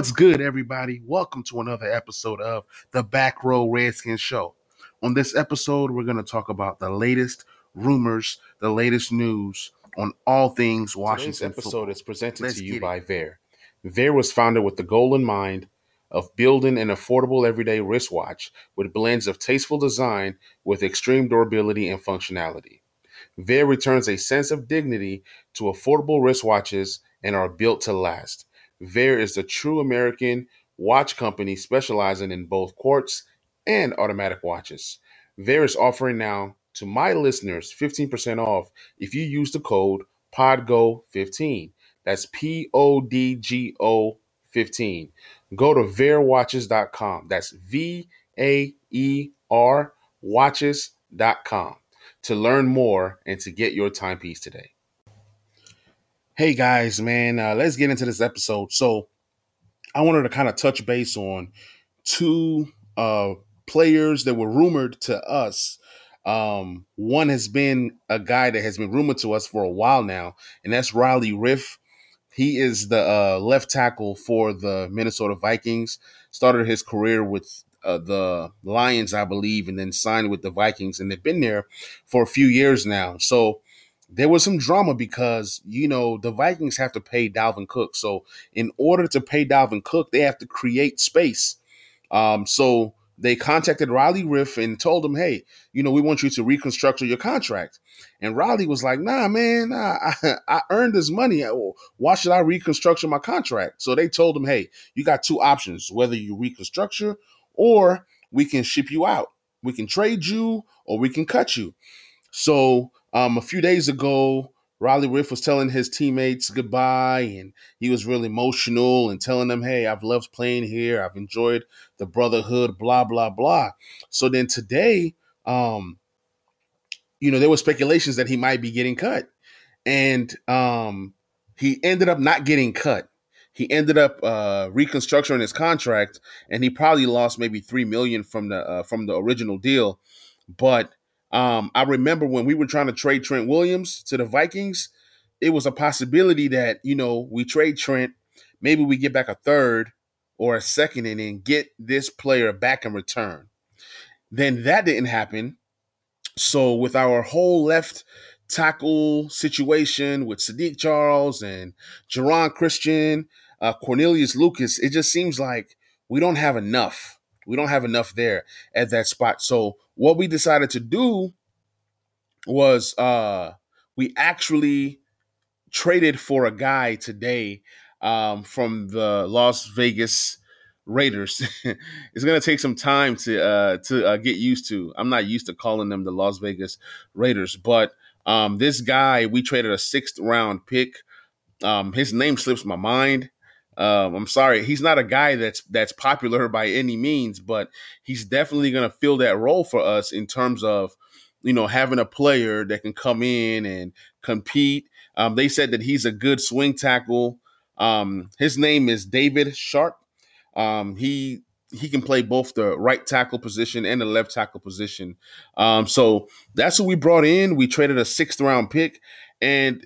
What's good, everybody? Welcome to another episode of the Back Row Redskins Show. On this episode, we're going to talk about the latest rumors, the latest news on all things Washington. Today's episode football. is presented Let's to you by VAER. VAER was founded with the goal in mind of building an affordable everyday wristwatch with blends of tasteful design with extreme durability and functionality. VAER returns a sense of dignity to affordable wristwatches and are built to last. VAER is the true American watch company specializing in both quartz and automatic watches. VAER is offering now to my listeners 15% off if you use the code PODGO15. That's P O D G O 15. Go to VAERWatches.com. That's V A E R watches.com to learn more and to get your timepiece today. Hey guys, man, uh, let's get into this episode. So, I wanted to kind of touch base on two uh, players that were rumored to us. Um, one has been a guy that has been rumored to us for a while now, and that's Riley Reiff. He is the uh, left tackle for the Minnesota Vikings. Started his career with uh, the Lions, I believe, and then signed with the Vikings, and they've been there for a few years now. So there was some drama because you know the Vikings have to pay Dalvin Cook. So in order to pay Dalvin Cook, they have to create space. Um, so they contacted Riley Reiff and told him, "Hey, you know, we want you to reconstruct your contract." And Riley was like, "Nah, man, nah, I, I earned this money. Why should I reconstruct my contract?" So they told him, "Hey, you got two options: whether you reconstruct or we can ship you out. We can trade you, or we can cut you." So um, a few days ago, Riley Reiff was telling his teammates goodbye, and he was really emotional and telling them, "Hey, I've loved playing here. I've enjoyed the brotherhood." Blah blah blah. So then today, um, you know, there were speculations that he might be getting cut, and um, he ended up not getting cut. He ended up uh, reconstructing his contract, and he probably lost maybe three million from the uh, from the original deal. But um, I remember when we were trying to trade Trent Williams to the Vikings, it was a possibility that you know we trade Trent, maybe we get back a third or a second, and then get this player back in return. Then that didn't happen. So with our whole left tackle situation with Saahdiq Charles and Geron Christian, uh, Cornelius Lucas, it just seems like we don't have enough. We don't have enough there at that spot. So what we decided to do was uh we actually traded for a guy today um from the Las Vegas Raiders. it's gonna take some time to uh to uh, get used to. I'm not used to calling them the Las Vegas Raiders, but um this guy we traded a sixth round pick. Um his name slips my mind. Um, I'm sorry, he's not a guy that's that's popular by any means, but he's definitely going to fill that role for us in terms of you know having a player that can come in and compete. Um, they said that he's a good swing tackle. Um, his name is David Sharpe. Um, he he can play both the right tackle position and the left tackle position. Um, so that's what we brought in. We traded a sixth round pick, and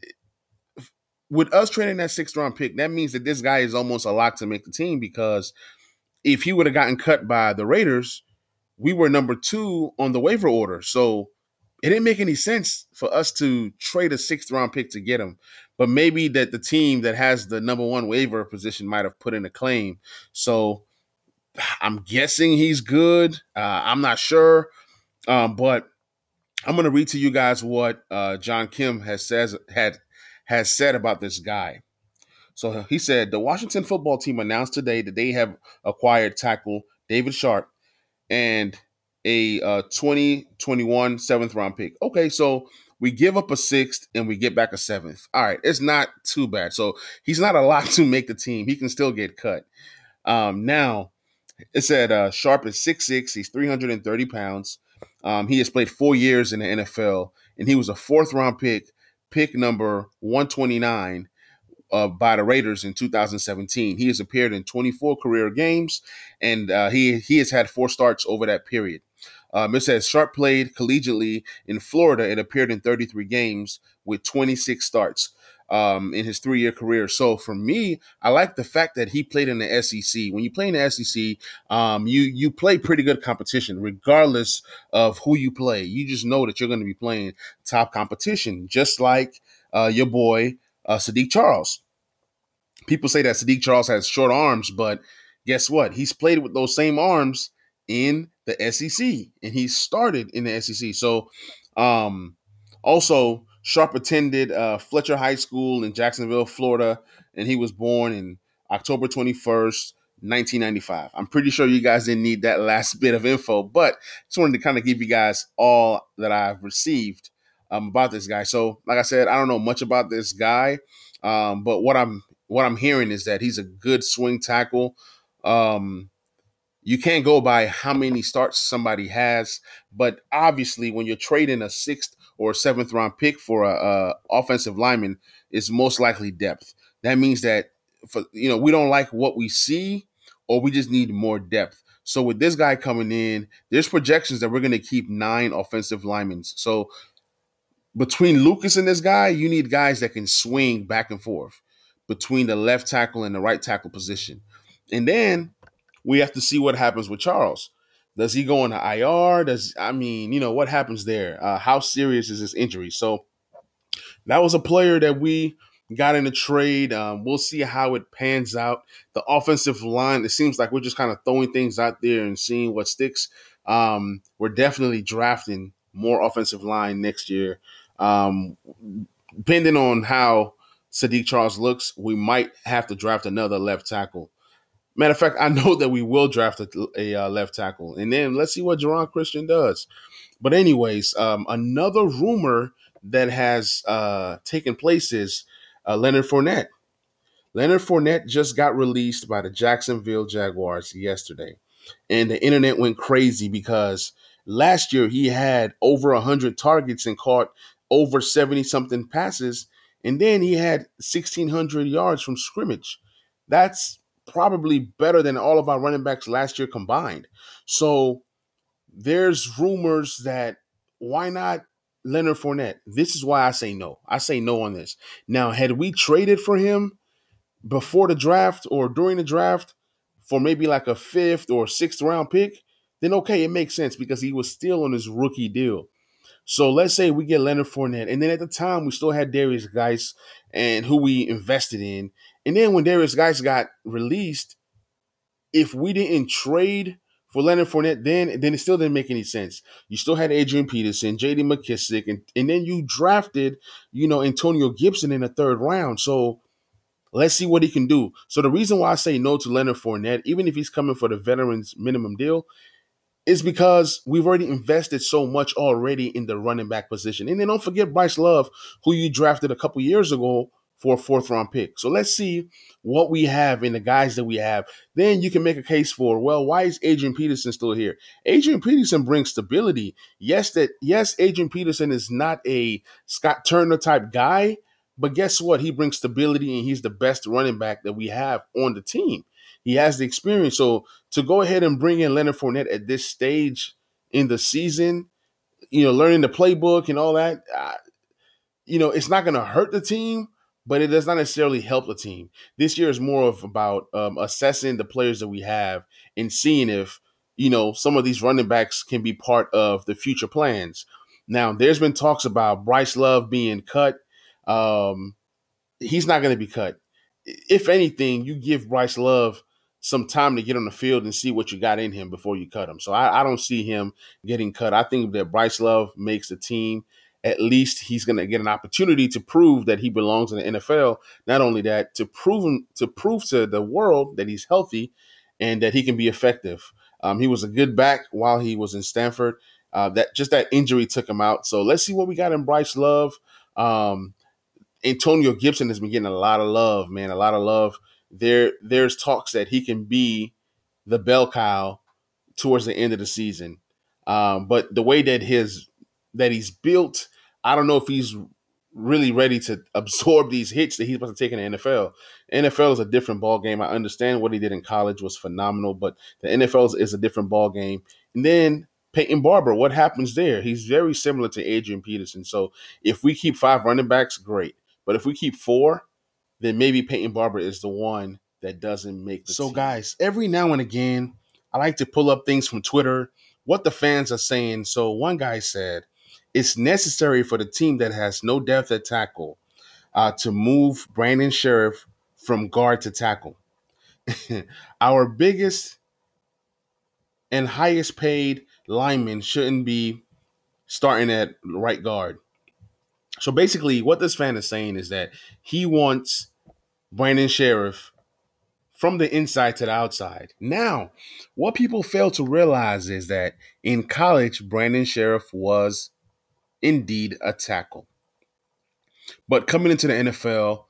with us trading that sixth round pick, that means that this guy is almost a lock to make the team because if he would have gotten cut by the Raiders, we were number two on the waiver order. So it didn't make any sense for us to trade a sixth round pick to get him. But maybe that the team that has the number one waiver position might have put in a claim. So I'm guessing he's good. Uh, I'm not sure. Um, but I'm going to read to you guys what uh, John Keim has says had has said about this guy. So he said the Washington football team announced today that they have acquired tackle David Sharpe and a uh, 2021 seventh round pick. Okay, so we give up a sixth and we get back a seventh. All right, it's not too bad. So he's not a lot to make the team. He can still get cut. Um, now it said uh, Sharpe is 6'6, he's 330 pounds. Um, he has played four years in the NFL, and he was a fourth round pick pick number 129 uh, by the Raiders in 2017. He has appeared in 24 career games, and uh, he he has had four starts over that period. Um, it says Sharpe played collegiately in Florida and appeared in 33 games with 26 starts. Um, in his three year career. So for me, I like the fact that he played in the SEC. When you play in the SEC, um, you you play pretty good competition, regardless of who you play. You just know that you're going to be playing top competition, just like uh, your boy uh, Saahdiq Charles. People say that Saahdiq Charles has short arms, but guess what? He's played with those same arms in the SEC, and he started in the SEC. So, um, also Sharpe attended uh, Fletcher High School in Jacksonville, Florida, and he was born in October 21st, 1995. I'm pretty sure you guys didn't need that last bit of info, but just wanted to kind of give you guys all that I've received um, about this guy. So, like I said, I don't know much about this guy, um, but what I'm what I'm hearing is that he's a good swing tackle. Um, you can't go by how many starts somebody has, but obviously, when you're trading a sixth or seventh round pick for a, a offensive lineman, it's most likely depth. That means that for you know we don't like what we see, or we just need more depth. So with this guy coming in, there's projections that we're going to keep nine offensive linemen. So between Lucas and this guy, you need guys that can swing back and forth between the left tackle and the right tackle position. And then we have to see what happens with Charles. Does he go into IR? Does I mean, you know, what happens there? Uh, how serious is this injury? So that was a player that we got in a trade. Um, we'll see how it pans out. The offensive line, it seems like we're just kind of throwing things out there and seeing what sticks. Um, we're definitely drafting more offensive line next year. Um, depending on how Saahdiq Charles looks, we might have to draft another left tackle. Matter of fact, I know that we will draft a, a uh, left tackle, and then let's see what Geron Christian does. But anyways, um, another rumor that has uh, taken place is uh, Leonard Fournette. Leonard Fournette just got released by the Jacksonville Jaguars yesterday, and the internet went crazy because last year he had over hundred targets and caught over seventy something passes, and then he had sixteen hundred yards from scrimmage. That's probably better than all of our running backs last year combined. So there's rumors that why not Leonard Fournette? This is why I say no. I say no on this. Now, had we traded for him before the draft or during the draft for maybe like a fifth or sixth round pick, then okay, it makes sense because he was still on his rookie deal. So let's say we get Leonard Fournette, and then at the time we still had Derrius Guice and who we invested in, and then when Derrius Guice got released, if we didn't trade for Leonard Fournette, then then it still didn't make any sense. You still had Adrian Peterson, J.D. McKissic, and and then you drafted, you know, Antonio Gibson in the third round. So let's see what he can do. So the reason why I say no to Leonard Fournette, even if he's coming for the veterans minimum deal, is because we've already invested so much already in the running back position. And then don't forget Bryce Love, who you drafted a couple years ago for a fourth round pick. So let's see what we have in the guys that we have. Then you can make a case for, well, why is Adrian Peterson still here? Adrian Peterson brings stability. Yes, that yes, Adrian Peterson is not a Scott Turner type guy, but guess what? He brings stability and he's the best running back that we have on the team. He has the experience. So to go ahead and bring in Leonard Fournette at this stage in the season, you know, learning the playbook and all that, uh, you know, it's not going to hurt the team, but it does not necessarily help the team. This year is more of about um, assessing the players that we have and seeing if you know some of these running backs can be part of the future plans. Now, there's been talks about Bryce Love being cut. Um, he's not going to be cut. If anything, you give Bryce Love some time to get on the field and see what you got in him before you cut him. So I, I don't see him getting cut. I think that Bryce Love makes the team. At least he's going to get an opportunity to prove that he belongs in the NFL. Not only that, to prove to prove to the world that he's healthy and that he can be effective. Um, he was a good back while he was in Stanford. Uh, that just that injury took him out. So let's see what we got in Bryce Love. Um, Antonio Gibson has been getting a lot of love, man, a lot of love there there's talks that he can be the bell cow towards the end of the season. Um, but the way that his that he's built, I don't know if he's really ready to absorb these hits that he's about to take in the NFL. NFL is a different ball game. I understand what he did in college was phenomenal, but the NFL is a different ball game. And then Peyton Barber, what happens there? He's very similar to Adrian Peterson. So if we keep five running backs, great. But if we keep four, then maybe Peyton Barber is the one that doesn't make the So, team. guys, every now and again, I like to pull up things from Twitter, what the fans are saying. So, one guy said, it's necessary for the team that has no depth at tackle uh, to move Brandon Scherff from guard to tackle. Our biggest and highest paid lineman shouldn't be starting at right guard. So basically, what this fan is saying is that he wants Brandon Scherff from the inside to the outside. Now, what people fail to realize is that in college, Brandon Scherff was indeed a tackle. But coming into the NFL,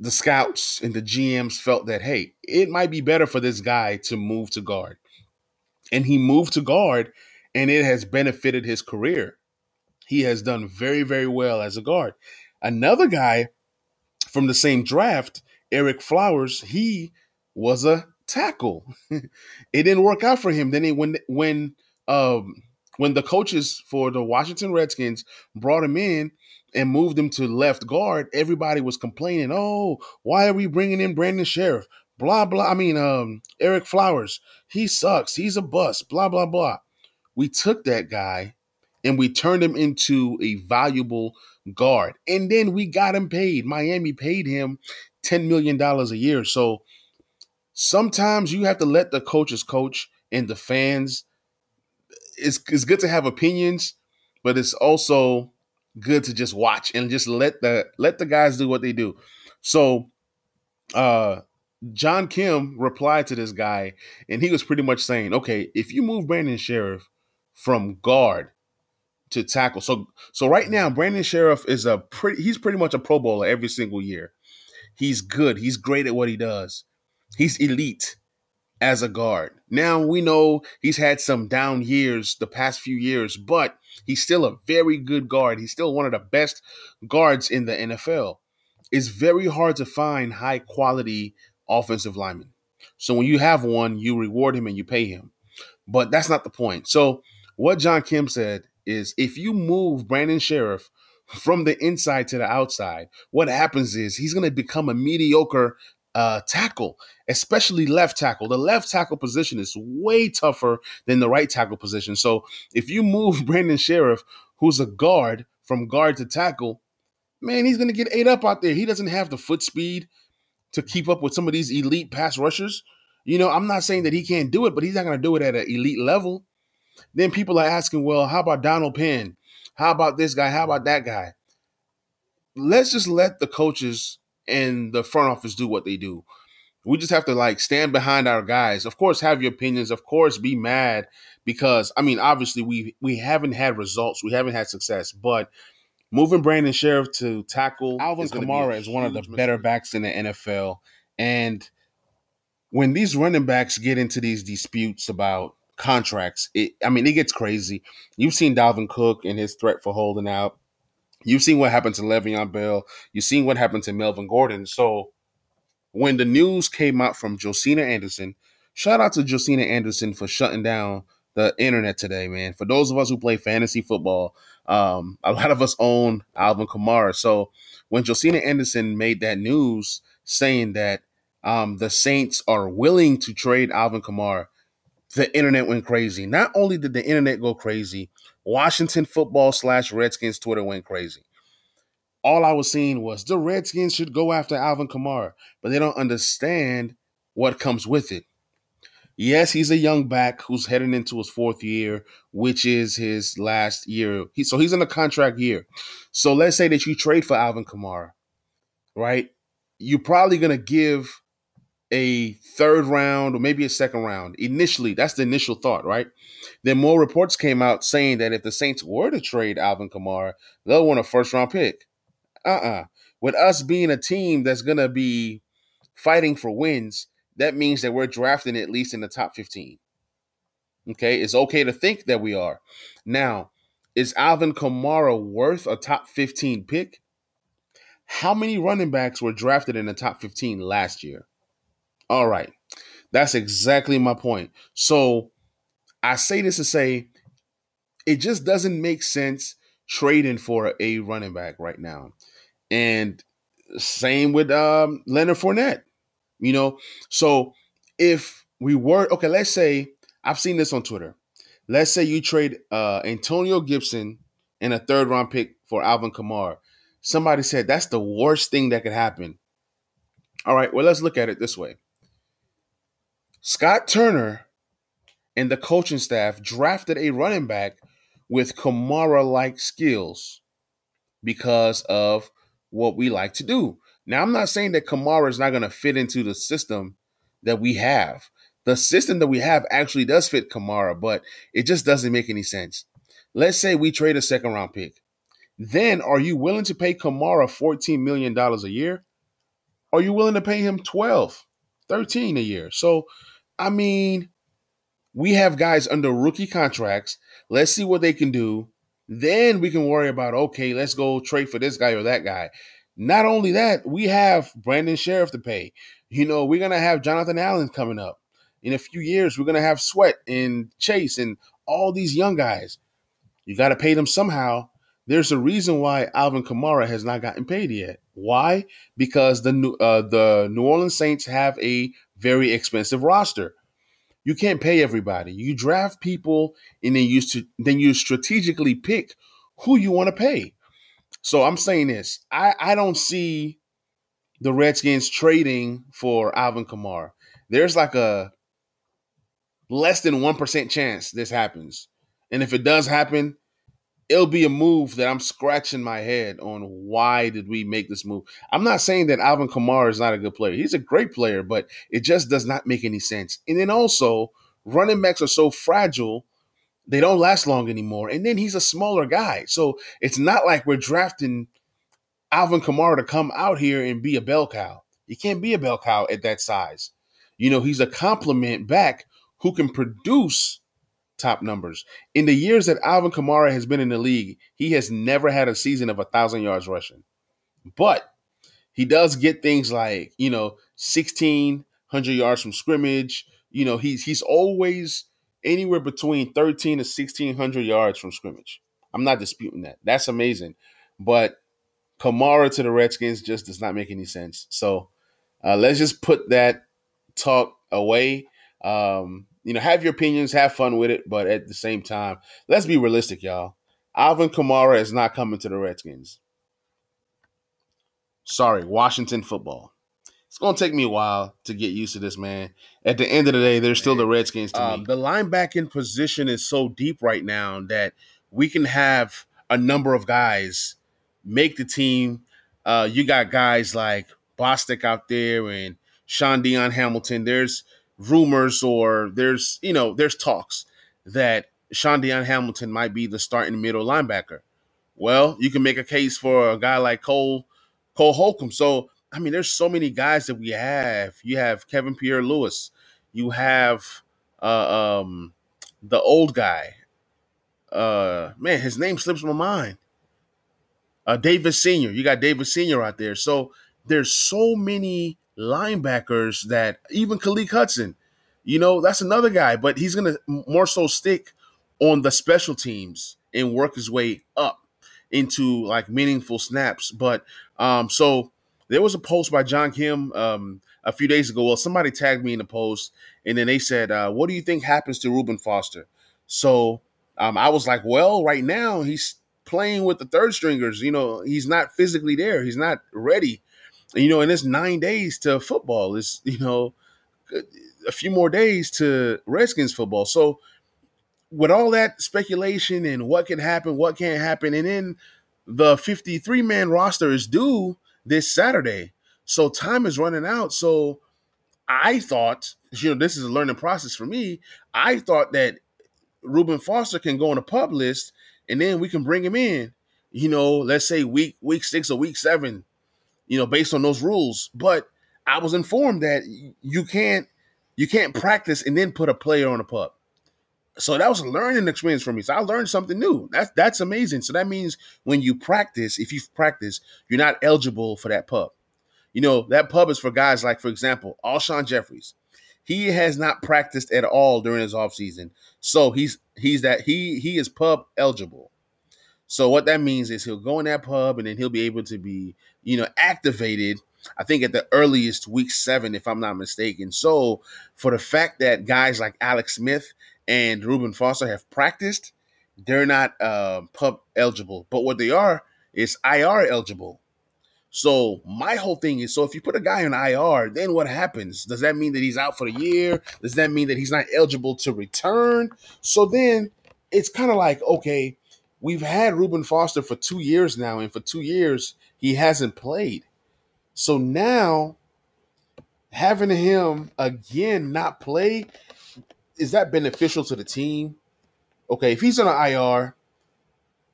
the scouts and the GMs felt that, hey, it might be better for this guy to move to guard. And he moved to guard, and it has benefited his career. He has done very, very well as a guard. Another guy from the same draft, Ereck Flowers, he was a tackle. it didn't work out for him. Then he, when when um, when the coaches for the Washington Redskins brought him in and moved him to left guard, everybody was complaining, "Oh, why are we bringing in Brandon Scherff? Blah blah. I mean, um, Ereck Flowers, he sucks. He's a bust. Blah blah blah." We took that guy and we turned him into a valuable guard, and then we got him paid. Miami paid him ten million dollars a year. So sometimes you have to let the coaches coach and the fans. It's it's good to have opinions, but it's also good to just watch and just let the let the guys do what they do. So uh John Keim replied to this guy, and he was pretty much saying, okay, if you move Brandon Scherff from guard to tackle, so so right now Brandon Scherff is a pretty he's pretty much a Pro Bowler every single year. He's good. He's great at what he does. He's elite as a guard. Now we know he's had some down years the past few years, but he's still a very good guard. He's still one of the best guards in the NFL. It's very hard to find high quality offensive linemen. So when you have one, you reward him and you pay him. But that's not the point. So what John Keim said is if you move Brandon Scherff from the inside to the outside, what happens is he's going to become a mediocre uh, tackle, especially left tackle. The left tackle position is way tougher than the right tackle position. So if you move Brandon Scherff, who's a guard, from guard to tackle, man, he's going to get ate up out there. He doesn't have the foot speed to keep up with some of these elite pass rushers. You know, I'm not saying that he can't do it, but he's not going to do it at an elite level. Then people are asking, well, how about Donald Penn? How about this guy? How about that guy? Let's just let the coaches and the front office do what they do. We just have to like stand behind our guys. Of course, have your opinions. Of course, be mad because I mean, obviously, we we haven't had results. We haven't had success, but moving Brandon Scherff to tackle Alvin Kamara is one of the better backs in the NFL. And when these running backs get into these disputes about contracts, it, I mean, it gets crazy. You've seen Dalvin Cook and his threat for holding out. You've seen what happened to Le'Veon Bell. You've seen what happened to Melvin Gordon. So when the news came out from Josina Anderson, shout out to Josina Anderson for shutting down the internet today, man. For those of us who play fantasy football, um, a lot of us own Alvin Kamara. So when Josina Anderson made that news saying that um, the Saints are willing to trade Alvin Kamara, the internet went crazy. Not only did the internet go crazy, Washington football slash Redskins Twitter went crazy. All I was seeing was the Redskins should go after Alvin Kamara, but they don't understand what comes with it. Yes, he's a young back who's heading into his fourth year, which is his last year. He, so he's in a contract year. So let's say that you trade for Alvin Kamara, right? You're probably going to give a third round or maybe a second round initially. That's the initial thought, right? Then more reports came out saying that if the Saints were to trade Alvin Kamara, they'll want a first round pick. Uh uh-uh. uh With us being a team that's going to be fighting for wins, that means that we're drafting at least in the top 15. Okay, it's okay to think that we are. Now, is Alvin Kamara worth a top 15 pick? How many running backs were drafted in the top 15 last year? All right. That's exactly my point. So I say this to say it just doesn't make sense trading for a running back right now. And same with um, Leonard Fournette. You know, so if we were okay, let's say I've seen this on Twitter. Let's say you trade uh, Antonio Gibson and a third round pick for Alvin Kamara. Somebody said that's the worst thing that could happen. All right, well, let's look at it this way Scott Turner and the coaching staff drafted a running back with Kamara like skills because of what we like to do. Now, I'm not saying that Kamara is not going to fit into the system that we have. The system that we have actually does fit Kamara, but it just doesn't make any sense. Let's say we trade a second round pick. Then are you willing to pay Kamara $14 million a year? Are you willing to pay him 12, 13 a year? So, I mean, we have guys under rookie contracts. Let's see what they can do. Then we can worry about, okay, let's go trade for this guy or that guy. Not only that, we have Brandon Scherff to pay. You know, we're to have Jonathan Allen coming up. In a few years, we're to have Sweat and Chase and all these young guys. You got to pay them somehow. There's a reason why Alvin Kamara has not gotten paid yet. Why? Because the uh, the New Orleans Saints have a very expensive roster. You can't pay everybody. You draft people and then you then you strategically pick who you want to pay. So I'm saying this. I, I don't see the Redskins trading for Alvin Kamara. There's like a less than 1% chance this happens. And if it does happen, it'll be a move that I'm scratching my head on why did we make this move. I'm not saying that Alvin Kamara is not a good player. He's a great player, but it just does not make any sense. And then also, running backs are so fragile, they don't last long anymore. And then he's a smaller guy. So it's not like we're drafting Alvin Kamara to come out here and be a bell cow. He can't be a bell cow at that size. You know, he's a complement back who can produce top numbers. In the years that Alvin Kamara has been in the league, he has never had a season of a thousand yards rushing. But he does get things like, you know, 1600 yards from scrimmage. You know, he's he's always anywhere between 13 to 1600 yards from scrimmage. I'm not disputing that. That's amazing. But Kamara to the Redskins just does not make any sense. So uh, let's just put that talk away. Um, you know, have your opinions, have fun with it, but at the same time, let's be realistic, y'all. Alvin Kamara is not coming to the Redskins. Sorry, Washington football. It's gonna take me a while to get used to this, man. At the end of the day, they're still the Redskins to um, me. The linebacking position is so deep right now that we can have a number of guys make the team. Uh, you got guys like Bostic out there and Shaun Dion Hamilton. There's rumors or there's you know there's talks that Shaun Dion Hamilton might be the starting middle linebacker. Well, you can make a case for a guy like Cole Cole Holcomb. So I mean, there's so many guys that we have. You have Kevin Pierre-Louis. You have uh, um, the old guy. Uh, man, his name slips my mind. Uh, Davis Senior. You got Davis Senior out there. So there's so many linebackers that even Khaleke Hudson, you know, that's another guy, but he's going to more so stick on the special teams and work his way up into like meaningful snaps. But um, so there was a post by John Keim um, a few days ago. Well, somebody tagged me in the post, and then they said, uh, "What do you think happens to Reuben Foster?" So um, I was like, "Well, right now he's playing with the third stringers. You know, he's not physically there. He's not ready you know, and it's nine days to football. It's you know, a few more days to Redskins football. So with all that speculation and what can happen, what can't happen, and then the 53 man roster is due this Saturday. So time is running out. So I thought, you know, this is a learning process for me. I thought that Reuben Foster can go on a pup list and then we can bring him in, you know, let's say week week six or week seven you know, based on those rules. But I was informed that you can't you can't practice and then put a player on a pup. So that was a learning experience for me. So I learned something new. That's that's amazing. So that means when you practice, if you practice, you're not eligible for that PUP. You know, that PUP is for guys like, for example, Alshon Jeffries. He has not practiced at all during his offseason. So he's he's that he he is PUP eligible. So what that means is he'll go in that PUP and then he'll be able to be, you know, activated. I think at the earliest week seven, if I'm not mistaken. So for the fact that guys like Alex Smith and Reuben Foster have practiced, they're not uh, PUP eligible. But what they are is IR eligible. So my whole thing is, so if you put a guy on IR, then what happens? Does that mean that he's out for the year? Does that mean that he's not eligible to return? So then it's kind of like, okay, we've had Reuben Foster for two years now, and for two years he hasn't played. So now having him again not play, is that beneficial to the team? Okay, if he's on an IR,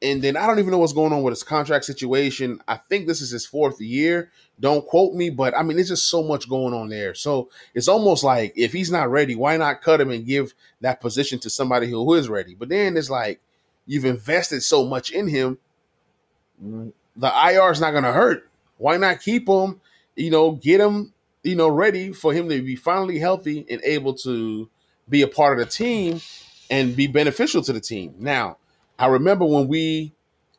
and then I don't even know what's going on with his contract situation. I think this is his fourth year. Don't quote me, but I mean, there's just so much going on there. So it's almost like if he's not ready, why not cut him and give that position to somebody who is ready? But then it's like you've invested so much in him, the IR is not going to hurt. Why not keep him? You know, get him, you know, ready for him to be finally healthy and able to be a part of the team and be beneficial to the team. Now, I remember when we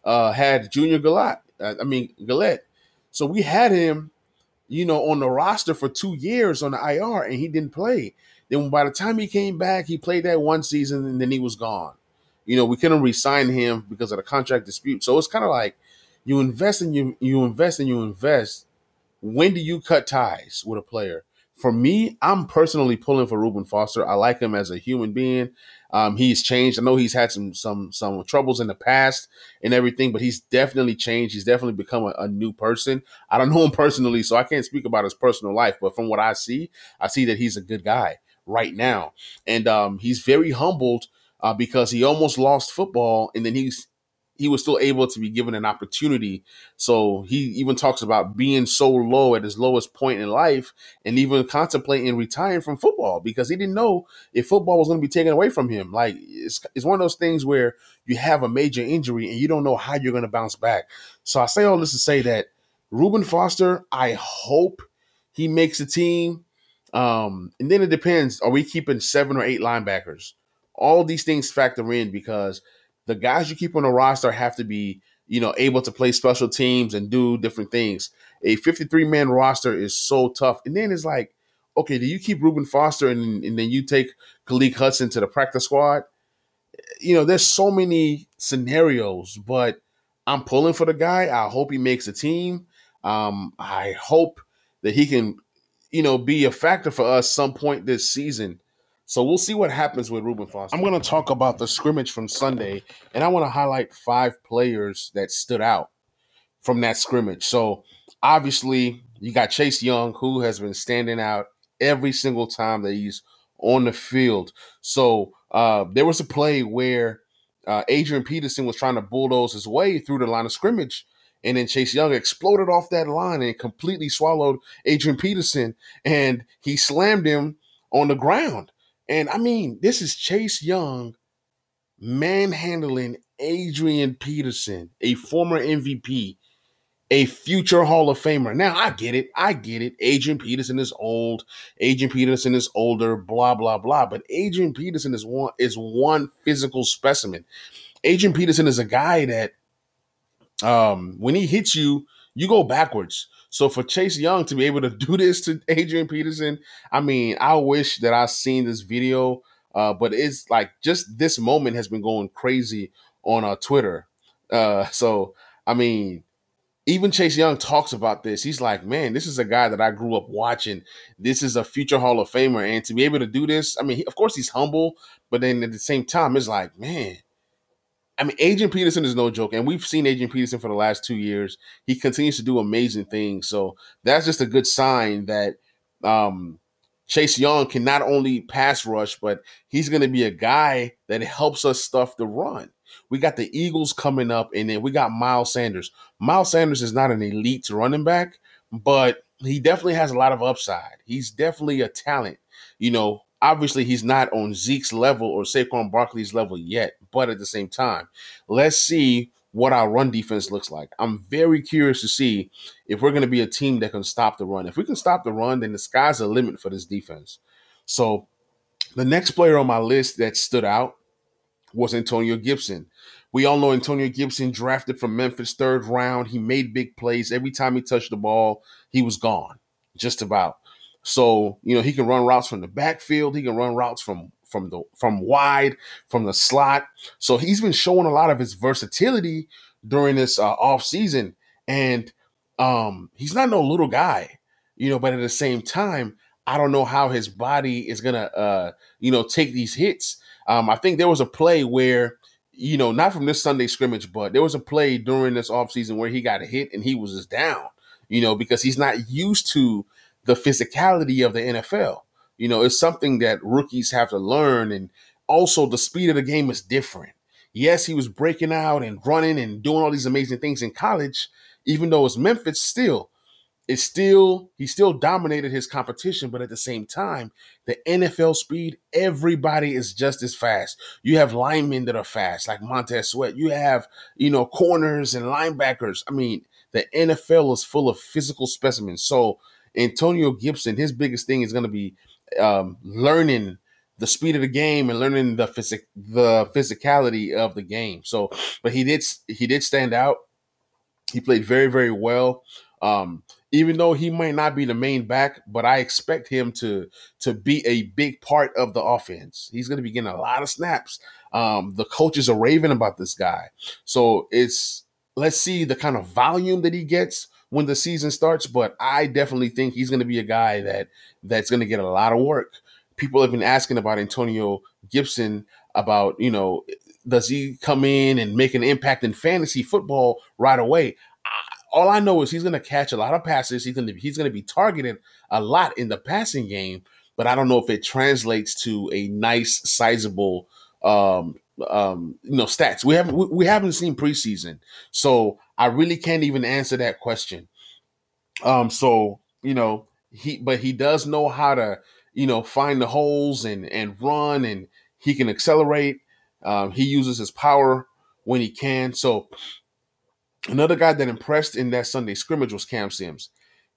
uh, had Junior. Uh, I mean Galette. So we had him, you know, on the roster for two years on the IR, and he didn't play. Then by the time he came back, he played that one season, and then he was gone. You know, we couldn't re-sign him because of the contract dispute. So it's kind of like you invest and you you invest and you invest. When do you cut ties with a player? For me, I'm personally pulling for Reuben Foster. I like him as a human being. Um, he's changed. I know he's had some some some troubles in the past and everything, but he's definitely changed. He's definitely become a, a, new person. I don't know him personally, so I can't speak about his personal life. But from what I see, I see that he's a good guy right now, and um, he's very humbled uh, because he almost lost football, and then he's he was still able to be given an opportunity. So he even talks about being so low at his lowest point in life and even contemplating retiring from football because he didn't know if football was going to be taken away from him. Like it's, it's one of those things where you have a major injury and you don't know how you're going to bounce back. So I say all this to say that Reuben Foster, I hope he makes a team. Um, and then it depends. Are we keeping seven or eight linebackers? All these things factor in because – the guys you keep on the roster have to be, you know, able to play special teams and do different things. A 53 man roster is so tough. And then it's like, okay, do you keep Reuben Foster and, and then you take Khaleke Hudson to the practice squad? You know, there's so many scenarios, but I'm pulling for the guy. I hope he makes a team. Um, I hope that he can, you know, be a factor for us some point this season. So we'll see what happens with Reuben Foster. I'm going to talk about the scrimmage from Sunday, and I want to highlight five players that stood out from that scrimmage. So obviously, you got Chase Young, who has been standing out every single time that he's on the field. So uh, there was a play where uh, Adrian Peterson was trying to bulldoze his way through the line of scrimmage. And then Chase Young exploded off that line and completely swallowed Adrian Peterson. And he slammed him on the ground. And I mean, this is Chase Young manhandling Adrian Peterson, a former MVP, a future Hall of Famer. Now, I get it. I get it. Adrian Peterson is old. Adrian Peterson is older, blah, blah, blah. But Adrian Peterson is one is one physical specimen. Adrian Peterson is a guy that um when he hits you, you go backwards. So for Chase Young to be able to do this to Adrian Peterson, I mean, I wish that I seen this video. Uh, but it's like just this moment has been going crazy on uh, Twitter. Uh, so I mean, even Chase Young talks about this. He's like, man, this is a guy that I grew up watching. This is a future Hall of Famer, and to be able to do this, I mean, he, of course he's humble, but then at the same time, it's like, man, I mean, Adrian Peterson is no joke, and we've seen Adrian Peterson for the last two years. He continues to do amazing things. So that's just a good sign that um, Chase Young can not only pass rush, but he's going to be a guy that helps us stuff the run. We got the Eagles coming up, and then we got Miles Sanders. Miles Sanders is not an elite running back, but he definitely has a lot of upside. He's definitely a talent. You know, obviously he's not on Zeke's level or Saquon Barkley's level yet, but at the same time, let's see what our run defense looks like. I'm very curious to see if we're going to be a team that can stop the run. If we can stop the run, then the sky's the limit for this defense. So the next player on my list that stood out was Antonio Gibson. We all know Antonio Gibson drafted from Memphis third round. He made big plays. Every time he touched the ball, he was gone, just about. So, you know, he can run routes from the backfield, he can run routes from from the from wide, from the slot. So he's been showing a lot of his versatility during this uh, off season, and um, he's not no little guy, you know. But at the same time, I don't know how his body is gonna, uh, you know, take these hits. Um, I think there was a play where, you know, not from this Sunday scrimmage, but there was a play during this offseason where he got a hit and he was just down, you know, because he's not used to the physicality of the NFL. You know, it's something that rookies have to learn. And also, the speed of the game is different. Yes, he was breaking out and running and doing all these amazing things in college, even though it's Memphis, still, it's still, he still dominated his competition. But at the same time, the NFL speed, everybody is just as fast. You have linemen that are fast, like Montez Sweat. You have, you know, corners and linebackers. I mean, the NFL is full of physical specimens. So, Antonio Gibson, his biggest thing is going to be um, learning the speed of the game and learning the physic the physicality of the game. So, but he did he did stand out. He played very very well. Um, even though he might not be the main back, but I expect him to to be a big part of the offense. He's going to be getting a lot of snaps. Um, the coaches are raving about this guy, so it's let's see the kind of volume that he gets when the season starts. But I definitely think he's going to be a guy that that's going to get a lot of work. People have been asking about Antonio Gibson about you know does he come in and make an impact in fantasy football right away? all I know is he's going to catch a lot of passes. He's going to he's going to be targeted a lot in the passing game, but I don't know if it translates to a nice, sizable, um, um, you know, stats. We haven't we, we haven't seen preseason, so I really can't even answer that question. Um, so you know, he but he does know how to you know find the holes and and run, and he can accelerate. Um, he uses his power when he can. So another guy that impressed in that Sunday scrimmage was Cam Sims.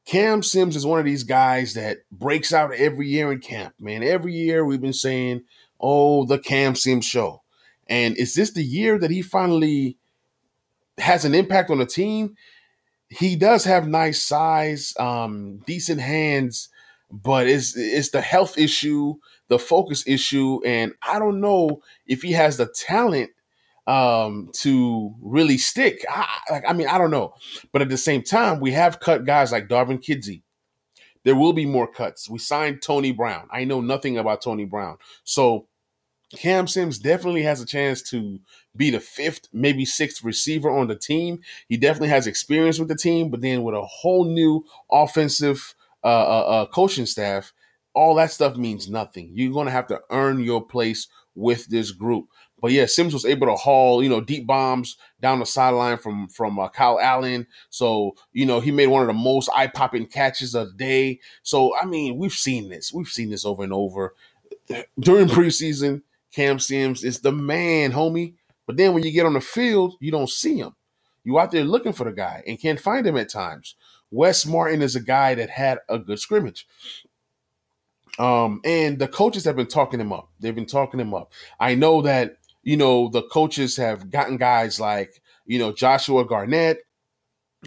Cam Sims is one of these guys that breaks out every year in camp, man. Every year we've been saying, oh, the Cam Sims show. And is this the year that he finally has an impact on the team? He does have nice size, um, decent hands, but it's it's the health issue, the focus issue, and I don't know if he has the talent um, to really stick. I, like, I mean, I don't know, but at the same time, we have cut guys like Darvin Kidsy. There will be more cuts. We signed Tony Brown. I know nothing about Tony Brown, so Cam Sims definitely has a chance to be the fifth, maybe sixth receiver on the team. He definitely has experience with the team, but then with a whole new offensive uh, uh, uh, coaching staff, all that stuff means nothing. You're going to have to earn your place with this group. But yeah, Sims was able to haul, you know, deep bombs down the sideline from from uh, Kyle Allen. So you know, he made one of the most eye popping catches of the day. So I mean, we've seen this, we've seen this over and over during preseason. Cam Sims is the man, homie. But then when you get on the field, you don't see him. You out there looking for the guy and can't find him at times. Wes Martin is a guy that had a good scrimmage. Um, and the coaches have been talking him up. They've been talking him up. I know that you know, the coaches have gotten guys like, you know, Joshua Garnett,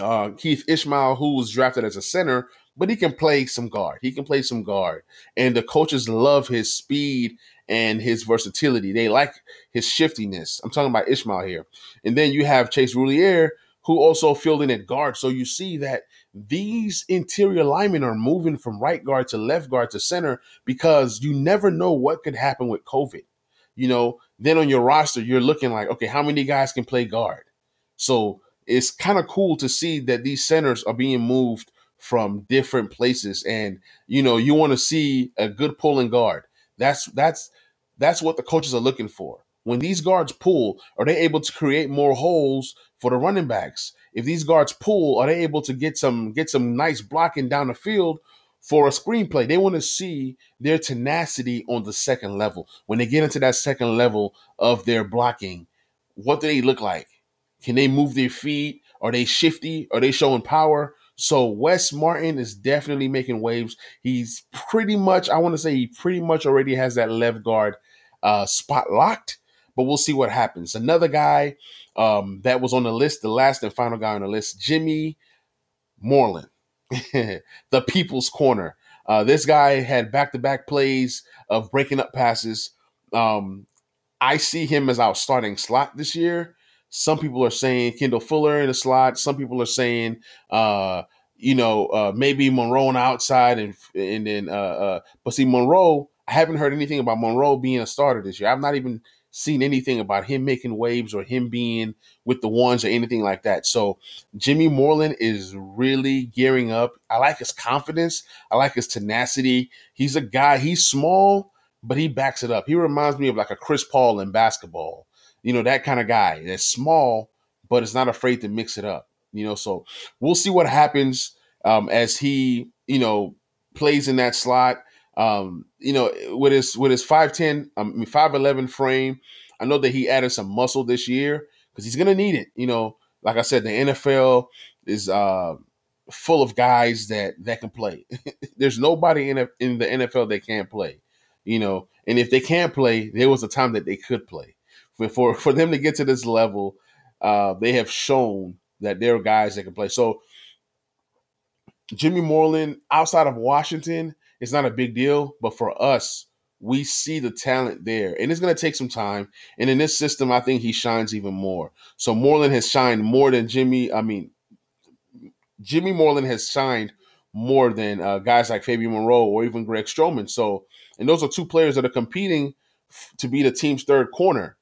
uh, Keith Ismael, who was drafted as a center, but he can play some guard. He can play some guard. And the coaches love his speed and his versatility. They like his shiftiness. I'm talking about Ismael here. And then you have Chase Roullier, who also filled in at guard. So you see that these interior linemen are moving from right guard to left guard to center because you never know what could happen with COVID you know, then on your roster, you're looking like, okay, how many guys can play guard? So it's kind of cool to see that these centers are being moved from different places. And, you know, you want to see a good pulling guard. That's that's that's what the coaches are looking for. When these guards pull, are they able to create more holes for the running backs? If these guards pull, are they able to get some get some nice blocking down the field for a screenplay. They want to see their tenacity on the second level. When they get into that second level of their blocking, what do they look like? Can they move their feet? Are they shifty? Are they showing power? So Wes Martin is definitely making waves. He's pretty much, I want to say he pretty much already has that left guard uh, spot locked. but we'll see what happens. Another guy um, that was on the list, the last and final guy on the list, Jimmy Moreland, the people's corner. Uh, this guy had back to back plays of breaking up passes. Um, I see him as our starting slot this year. Some people are saying Kendall Fuller in the slot. Some people are saying, uh, you know, uh, maybe Monroe on the outside, and and then, uh, uh, but see Monroe. I haven't heard anything about Monroe being a starter this year. I've not even seen anything about him making waves or him being with the ones or anything like that. So Jimmy Moreland is really gearing up. I like his confidence. I like his tenacity. He's a guy. He's small, but he backs it up. He reminds me of like a Chris Paul in basketball. You know, that kind of guy that's small, but is not afraid to mix it up. You know, so we'll see what happens um, as he, you know, plays in that slot. Um, you know, with his with his five ten, I mean five eleven frame, I know that he added some muscle this year because he's gonna need it. You know, like I said, the NFL is uh, full of guys that that can play. There's nobody in a, in the NFL that can't play you know. And if they can't play, there was a time that they could play. For for, them to get to this level, uh, they have shown that there are guys that can play. So Jimmy Moreland, outside of Washington, is not a big deal, but for us, we see the talent there, and it's going to take some time. And in this system, I think he shines even more. So Moreland has shined more than Jimmy. I mean, Jimmy Moreland has shined more than uh, guys like Fabian Monroe or even Greg Stroman. So and those are two players that are competing f- to be the team's third corner.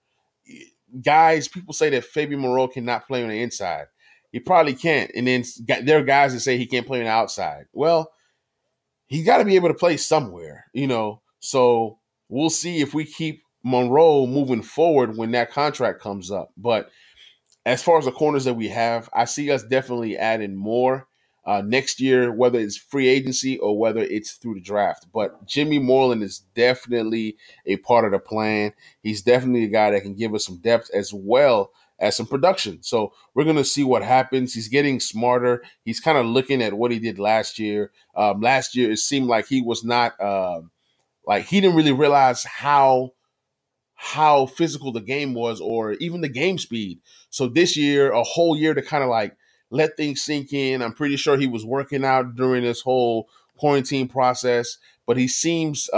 Guys, people say that Fabian Moreau cannot play on the inside. He probably can't. And then there are guys that say he can't play on the outside. Well, he got to be able to play somewhere, you know. So we'll see if we keep Monroe moving forward when that contract comes up. But as far as the corners that we have, I see us definitely adding more uh, next year, whether it's free agency or whether it's through the draft. But Jimmy Moreland is definitely a part of the plan. He's definitely a guy that can give us some depth as well as some production. So we're going to see what happens. He's getting smarter. He's kind of looking at what he did last year. Um, last year, it seemed like he was not, uh, like, he didn't really realize how how physical the game was or even the game speed. So this year, a whole year to kind of like let things sink in. I'm pretty sure he was working out during this whole quarantine process, but he seems uh,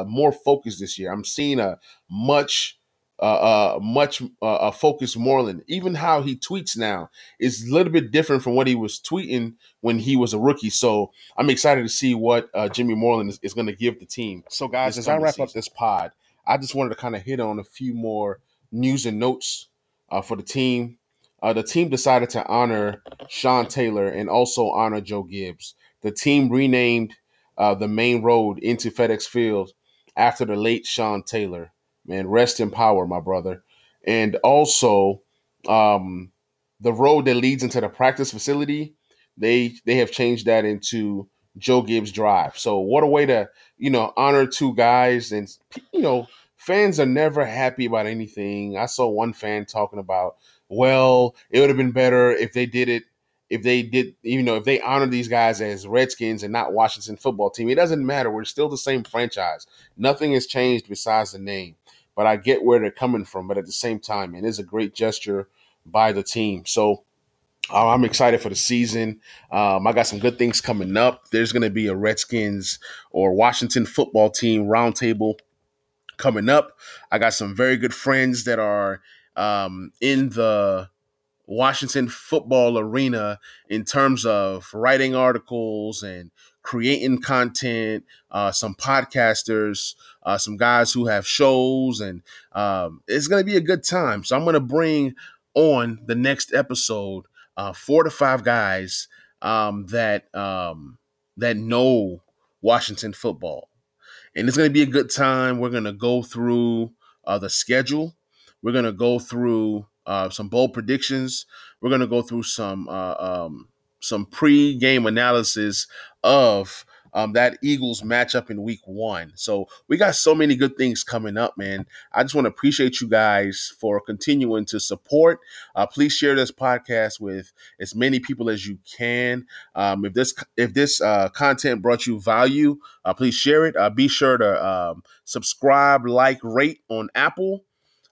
uh, more focused this year. I'm seeing a much uh, uh, much uh, focused Moreland. Even how he tweets now is a little bit different from what he was tweeting when he was a rookie. So I'm excited to see what uh, Jimmy Moreland is, is going to give the team. So, guys, as I wrap season. up this pod, I just wanted to kind of hit on a few more news and notes uh, for the team uh, the team decided to honor Sean Taylor and also honor Joe Gibbs. The team renamed uh, the main road into FedEx Field after the late Sean Taylor. Man, rest in power, my brother. And also, um, the road that leads into the practice facility, they they have changed that into Joe Gibbs Drive. So what a way to you know honor two guys, and you know fans are never happy about anything. I saw one fan talking about well, it would have been better if they did it if they did, you know, if they honor these guys as Redskins and not Washington football team, it doesn't matter. We're still the same franchise. Nothing has changed besides the name. But I get where they're coming from. But at the same time, it is a great gesture by the team. So uh, I'm excited for the season. Um, I got some good things coming up. There's going to be a Redskins or Washington football team roundtable coming up. I got some very good friends that are um, in the Washington football arena in terms of writing articles and creating content, uh, some podcasters, uh, some guys who have shows, and um, it's going to be a good time. So I'm going to bring on the next episode uh, four to five guys um, that um, that know Washington football, and it's going to be a good time. We're going to go through uh, the schedule. We're going to go through uh, some bold predictions. We're going to go through some uh, um, some pre-game analysis of um, that Eagles matchup in week one. So we got so many good things coming up, man. I just want to appreciate you guys for continuing to support. Uh, please share this podcast with as many people as you can. Um, if this if this uh, content brought you value, uh, please share it. Uh, be sure to um, subscribe, like, rate on Apple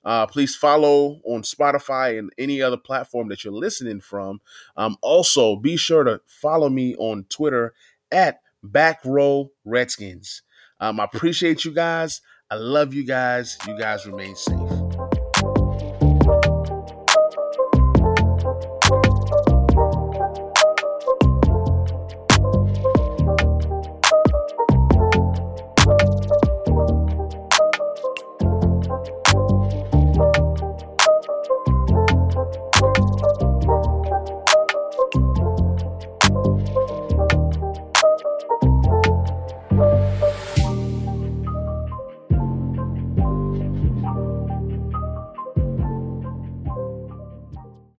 Uh, please follow on Spotify and any other platform that you're listening from. Um, also, be sure to follow me on Twitter at Back Row Redskins. Um, I appreciate you guys. I love you guys. You guys remain safe.